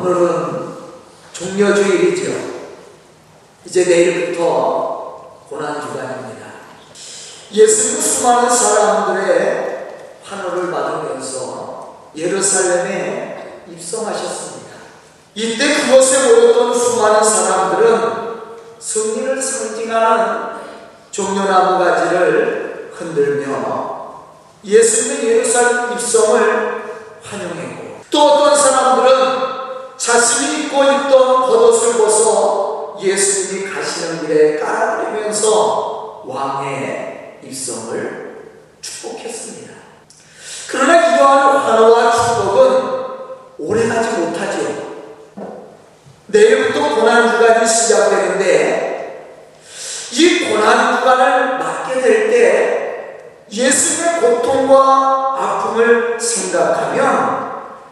오늘은 종려주일이죠. 이제 내일부터 고난주간입니다. 예수님 수많은 사람들의 환호를 받으면서 예루살렘에 입성하셨습니다. 이때 그곳에 모였던 수많은 사람들은 승리를 상징하는 종려나무 가지를 흔들며 예수님의 예루살렘 입성을 환영했고 또 어떤 사람들은 자신이 입고 있던 겉옷을 벗어 예수님이 가시는 길에 깔아버리면서 왕의 입성을 축복했습니다. 그러나 이러한 환호와 축복은 오래가지 못하지요. 내일부터 고난주간이 시작되는데 이 고난주간을 맞게 될 때 예수님의 고통과 아픔을 생각하면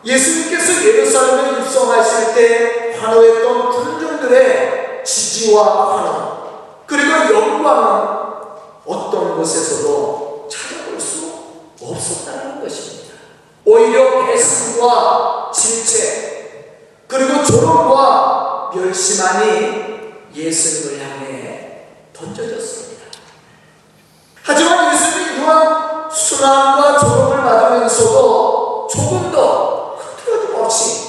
예수님께서 예루살렘에 입성하실 때 환호했던 군중들의 지지와 환호 그리고 영광은 어떤 곳에서도 찾아볼 수 없었다는 것입니다. 오히려 배신과 질책 그리고 조롱과 멸시만이 예수님을 향해 던져졌습니다. 하지만 예수님이 이러한 순환과 조롱을 받으면서도 조금 더 흐트러짐 없이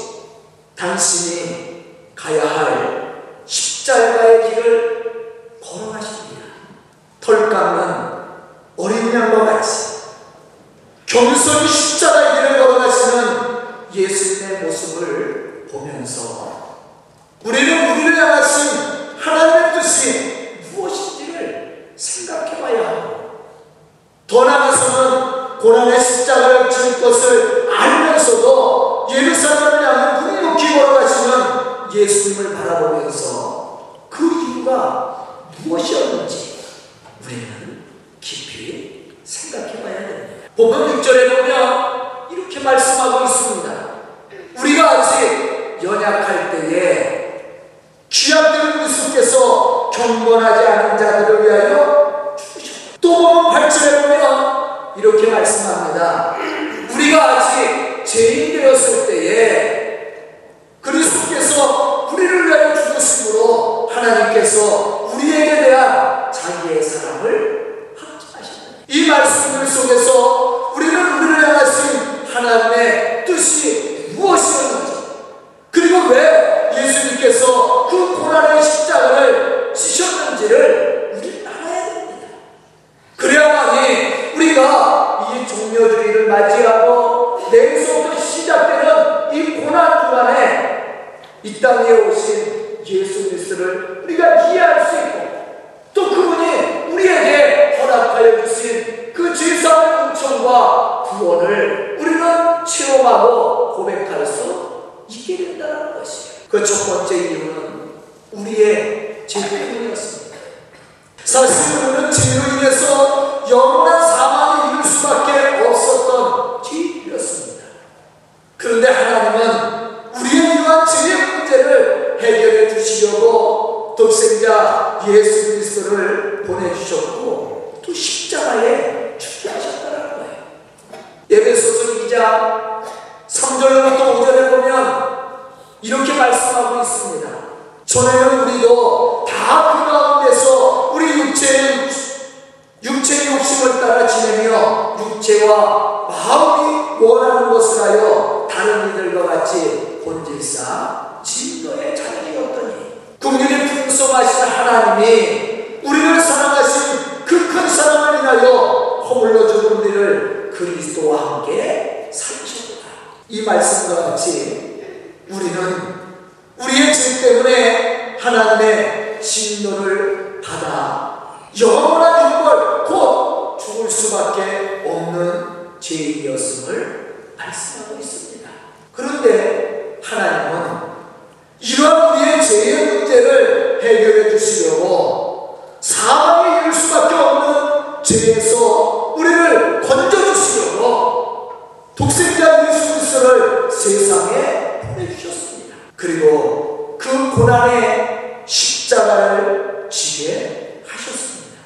당신이 가야 할 십자가의 길을 걸어가십니다. 털 깎는 어린 양과 같이 겸손히 십자가의 길을 걸어가시는 예수님의 모습을 보면서 우리는 우리를 향하신 하나님의 뜻이 무엇인지를 생각해 봐야 합니다. 더 나아가서는 고난의 십자가를 질 것을 알면서도 예루살렘을 향해 묵묵히 걸어가시는 예수님을 바라보면서 그 이유가 무엇이었는지 우리는 깊이 생각해 봐야 됩니다. 본문 6절에 보면 이렇게 말씀하고 있습니다. 우리가 아직 연약할 때에 귀합되는 그리스도께서 경건하지 않은 자들을 위하여 죽으셨다. 또 보면 8절에 보면 이렇게 말씀합니다. 우리가 아직 죄인 되었을 때에 그리스도께서 우리를 위하여 죽으심으로 하나님께서 우리에게 대한 자기의 사랑을 확증하셨다. 이 말씀들 속에서 하나님의 뜻이 무엇이었는지 그리고 왜 예수님께서 그 고난의 십자가를 지셨는지를 우리 알아야 됩니다. 그래야만이 우리가 이 종려주의를 맞이하고 내일서부터 시작되는 이 고난 주간에 이 땅에 오신 예수 그리스도를 우리가 이해할 수 있고 또 그분이 우리에게 허락하여 주신 그 죄사의 은총과 구원을 체험하고 고백할 수 있게 된다는 것이에요. 그 첫 번째 이유는 우리의 죄 때문이었습니다. 사실 우리는 죄로 인해서 영원한 사망에 이를 수밖에 없었던 죄인이었습니다. 그런데 하나님은 우리의 이러한 죄의 문제를 해결해 주시려고 독생자 예수 그리스도를 보내주셨고 또 십자가에 죽게 하셨다는 거예요. 2장 3절부터 5절에 보면 이렇게 말씀하고 있습니다. 전에는 우리도 다 그 가운데서 우리 육체의 육체의 욕심을 따라 지내며 육체와 마음이 원하는 것을 하여 다른 이들과 같이 본질상 진노의 자녀이었더니 국률이 풍성하신 하나님이 우리를 사랑하신 그 큰 사랑을 인하여 허물러 죽은 우리를 그리스도와 함께 살리셨다. 이 말씀과 같이 우리는 우리의 죄 때문에 하나님의 진노를 받아 영원한 형벌 곧 죽을 수밖에 없는 죄인이었음을 말씀하고 있습니다. 그런데 하나님은 이러한 우리의 죄의 문제를 해결해 주시려고 사망에 말씀을 세상에 보내주셨습니다. 그리고 그 고난의 십자가를 지게 하셨습니다.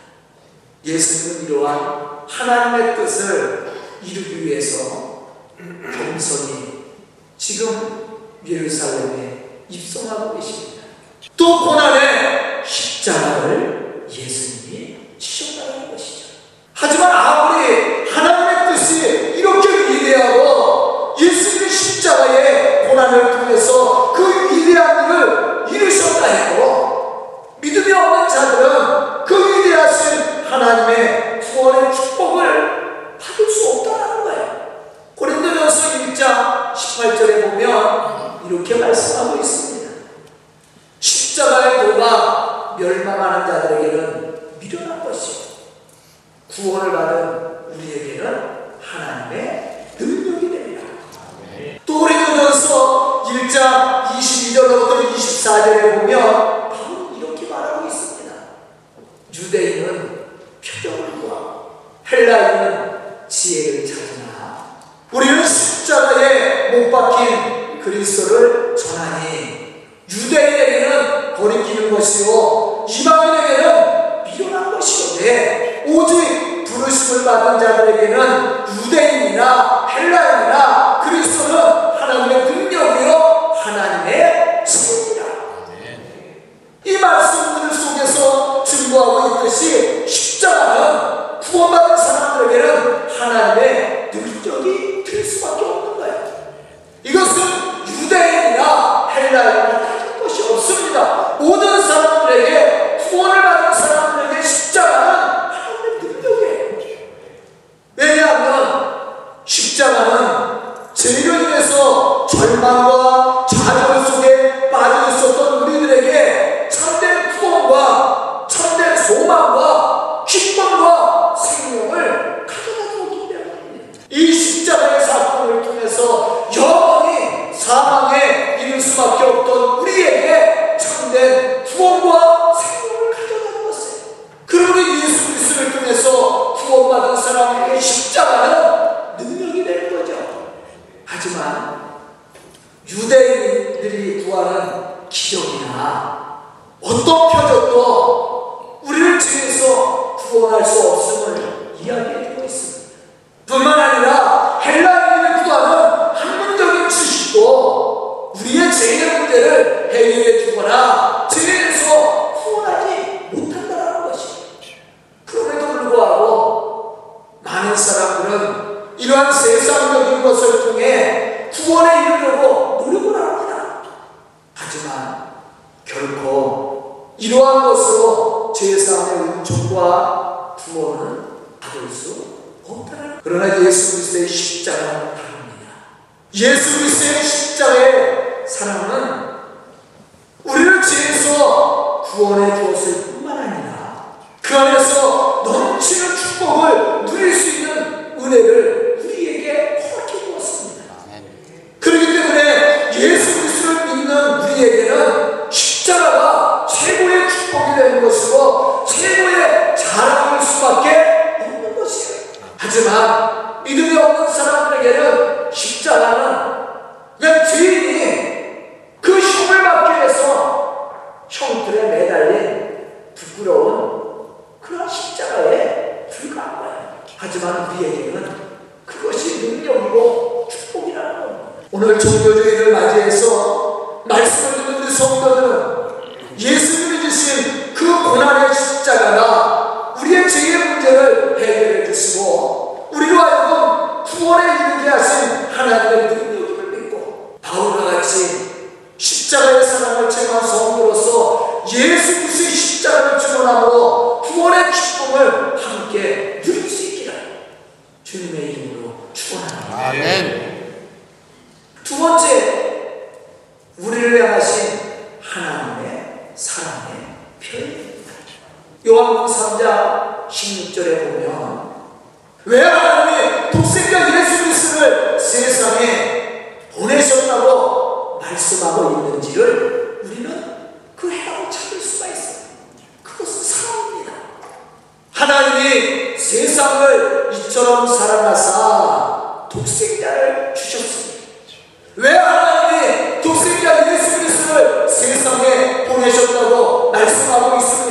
예수님은 이러한 하나님의 뜻을 이루기 위해서 겸손히 지금 예루살렘에 입성하고 계십니다. 또 고난의 십자가 보면 isso, patrão. 십자가는 능력이 될 거죠. 하지만 유대인들이 구하는 기적이나 어떤 표적도 우리를 통해서 구원할 수 없음을 이야기해주고 있습니다. 뿐만 아니라 헬라인들이 구하는 학문적인 지식도 우리의 죄의 문제를 해결해주거나 이러한 세상적인 것을 통해 구원에 이르려고 노력을 합니다. 하지만 결코 이러한 것으로 제사의 은총과 구원을 받을 수 없다. 그러나 예수 그리스도의 십자가는 다릅니다. 예수 그리스도의 십자가의 사랑은 우리를 죄에서 구원해 주었을 뿐 어려운 그런 십자가에 불과한 거예요. 하지만 우리에게는 그것이 능력이고 축복이라는 겁니다. 오늘 종교주의를 맞이해서 말씀을 사랑의 표현입니다. 요한복음 3장 16절에 보면 왜 하나님이 독생자 예수 그리스도를 세상에 보내셨다고 말씀하고 있는지를 우리는 그 해답을 찾을 수가 있어요. 그것은 사랑입니다. 하나님이 세상을 이처럼 사랑하사 독생자를 주셨습니다. 왜 하나님이 독생자 예수 그리스도를 세상에 보내셨다고 말씀하고 있습니다.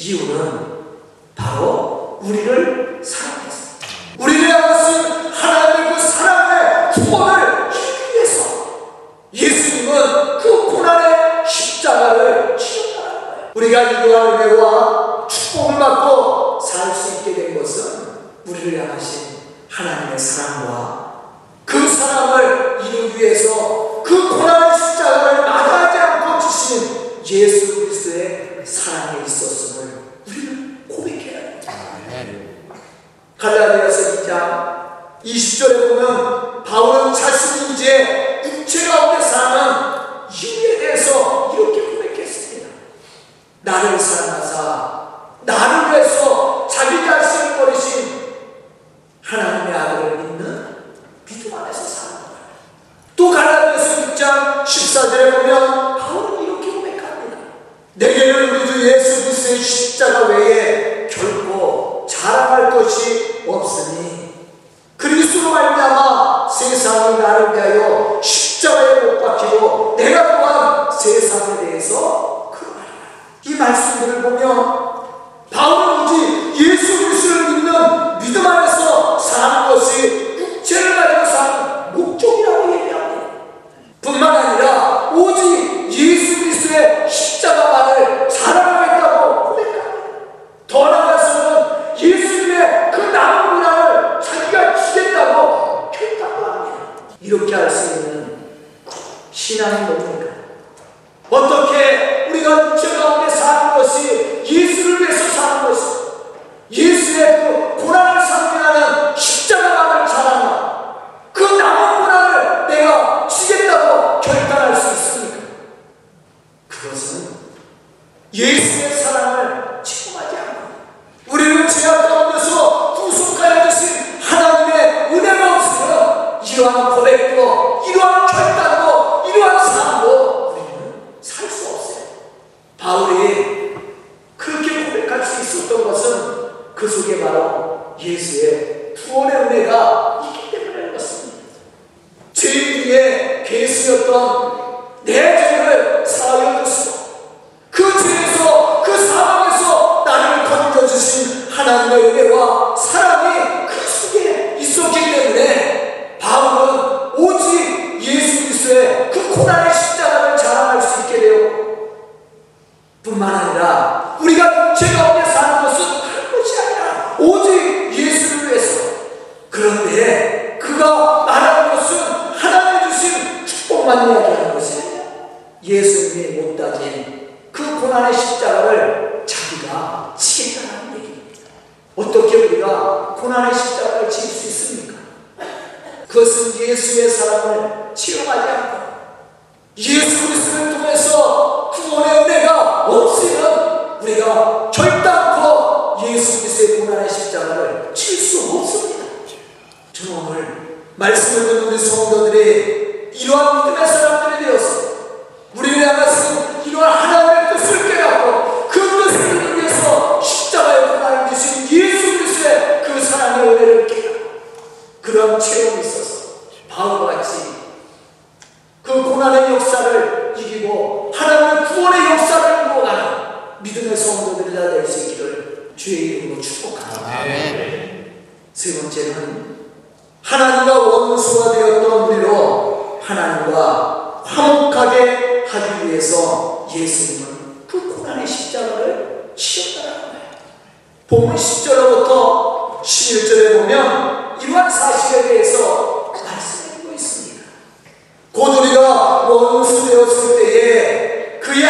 이유는 바로 우리를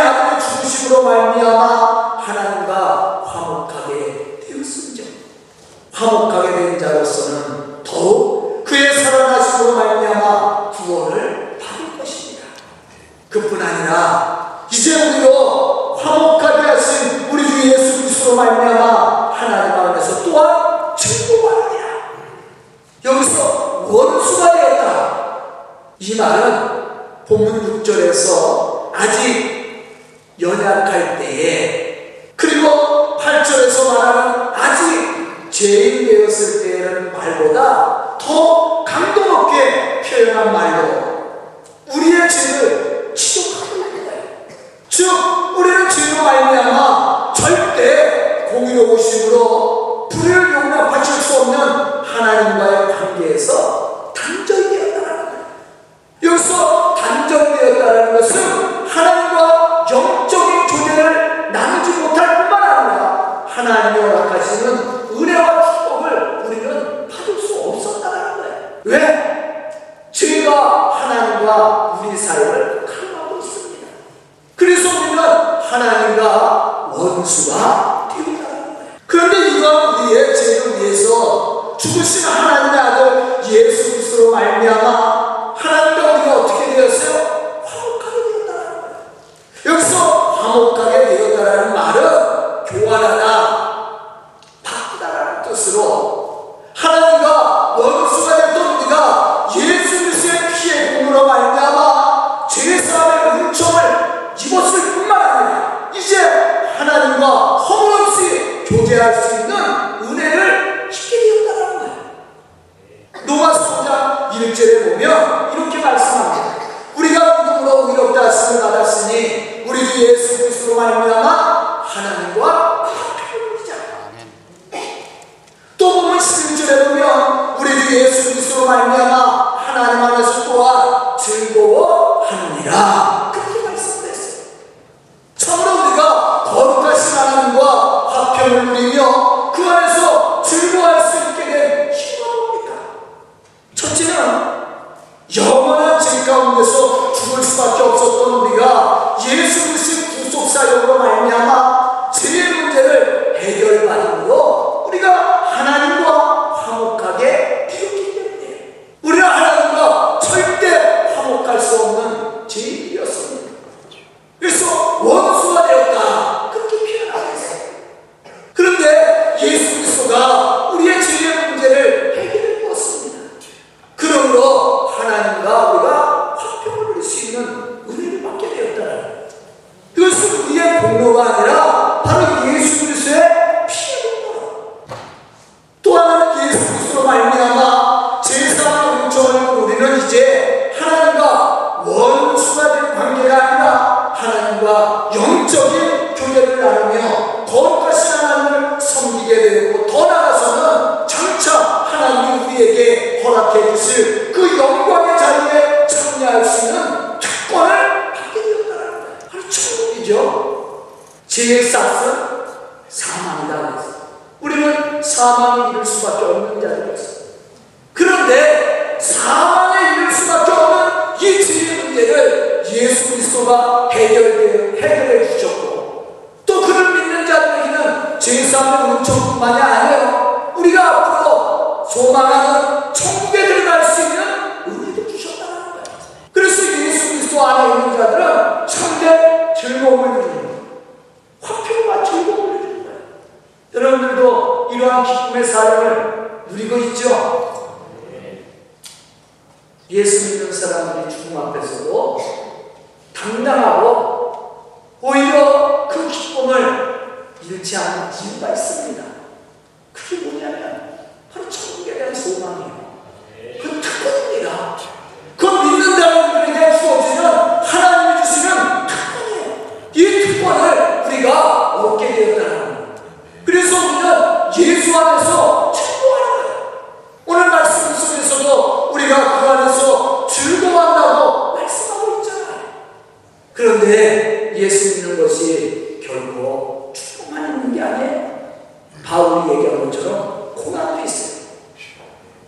아들의 죽으심으로 말미암아 하나님과 화목하게 되었음즉 화목하게 된 자로서는 더욱 그의 살아나심으로 말미암아 구원을 받을 것입니다. 그뿐 아니라 이제 우리로 화목하게 하신 우리 주 예수 그리스도로 말미암아 하나님 안에서 또한 증거하느니라 여기서 원수가 되었다 이 말은 본문 6절에서 아직 연약할 때에 그리고 8절에서 말하는 아직 죄인 되었을 때라는 말보다 더 높게 표현한 말로 우리의 죄를 예수 사망에 이를 수밖에 없는 자들이었어요. 그런데 사망에 이를 수밖에 없는 이 죄의 문제를 예수 그리스도가 해결해, 해결해 주셨고 또 그를 믿는 자들에게는 죄사함의 은총뿐만이 아니에요. 우리가 앞으로 소망하는 천국에 들어갈 수 있는 은혜도 주셨다는 거예요. 그래서 예수 그리스도 안에 있는 자들은 참된 즐거움을 거예요. 화평과 즐거움을 거예요. 여러분들도 이러한 기쁨의 사랑을 누리고 있죠? 예수 믿는 사람들이 죽음 앞에서도 당당하고 오히려 그 기쁨을 잃지 않는 이유가 있습니다. 그런데 예수 믿는 것이 결코 축복만 있는 게 아니에요. 바울이 얘기한 것처럼 고난도 있어요.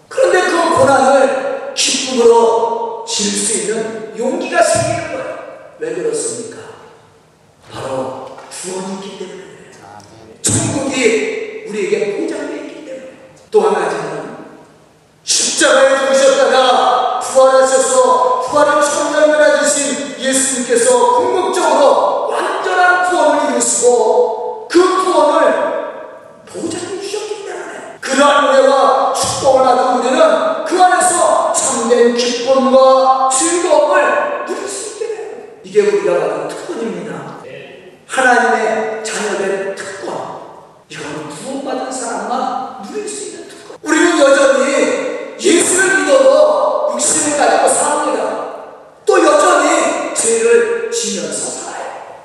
그런데 그 고난을 기쁨으로 질 수 있는 용기가 생기는 거예요. 왜 그렇습니까? 바로 구원이 있기 때문에. 천국이 우리에게 보장되어 있기 때문에 또 한 가지는 십자가에 죽으셨다가 부활하셔서 부활의 천장을 가지신 예수 예수님께서 궁극적으로 완전한 구원을 이루시고 그 구원을 보장해 주셨기 때문에 그러한 은혜와 축복을 받은 우리는 그 안에서 참된 기쁨과 즐거움을 누릴 수 있게 돼요. 이게 우리가 받은 특권입니다. 하나님의 자녀된 특권. 이건 구원받은 사람만 누릴 수 있는 특권. 우리는 여전히 예수를 믿어도 육신을 가지고 삽니다. 또 여전히 죄를 지면서 살아요.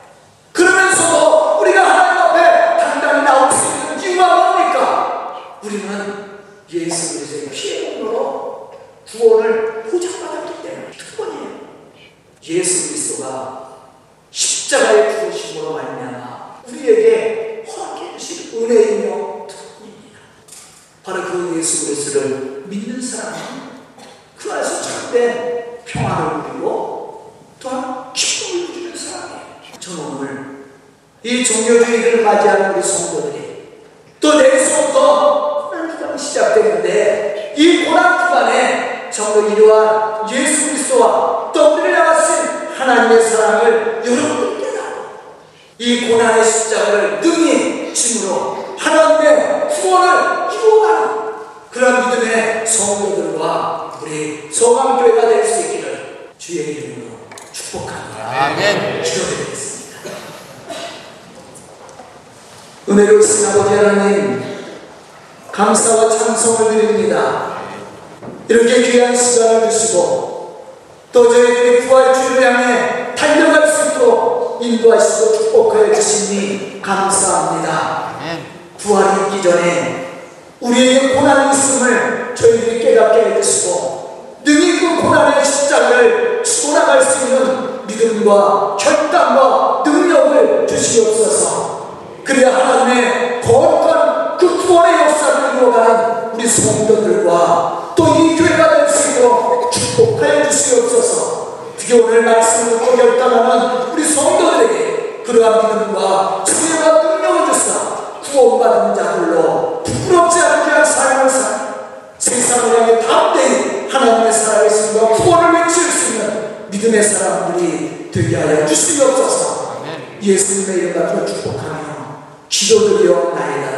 그러면서도 우리가 하나님 앞에 당당히 나올 수 있는 이유가 뭡니까? 우리는 예수 그리스도의 피의 공로로 구원을 보장받았기 때문에 특권이에요. 예수 그리스도가 십자가의 부으심으로 말미암아 우리에게 허락해 주신 은혜이며 특권입니다. 바로 그 예수 그리스도를 믿는 사람은 그 안에서 참된 평화를 누리고 또한 기쁨을 누리는 사람이에요. 저는 오늘 이 종료주의를 맞이하는 우리 성도들이 또 내일서부터 고난 기간이 시작되는데 이 고난 기간에 정말 이러한 예수 그리스도와 또 우리를 향 하나님의 사랑을 여러분들 깨닫고 이 고난의 십자가를 능히 짐으로 하나님의 구원을 이루어가는 그런 믿음의 성도들과 우리 소망교회가 될 수 있기를 주의 이름으로 축복합니다. 아멘. 기도드리겠습니다. 은혜로우신 아버지 하나님 감사와 찬송을 드립니다. 이렇게 귀한 시간을 주시고 또 저희들이 부활주를 향해 달려갈 수 있도록 인도하시고 축복하여 주시니 감사합니다. 부활이 있기 전에 우리에게 고난이 있음을 저희들이 깨닫게 해주시고 능히 그 고난의 십자가를 치고 나갈 수 있는 믿음과 결단과 능력을 주시옵소서 그래야 하나님의 거룩한 그 구원의 역사를 이루어가는 우리 성도들과 또 이 교회가 축복하여 주시옵소서 특히 오늘 말씀을 듣고 결단하는 우리 성도들에게 그러한 믿음과 지혜와 능력을 주사 구원받은 자들로 부끄럽지 않게 한 삶을 살 세상을 향해 담대히 하나님의 살아계심과 구원을 외칠 수 있는 믿음의 사람들이 되게 하여 주시옵소서. 아멘. 예수님의 이름 앞으로 축복하며 기도드리옵나이다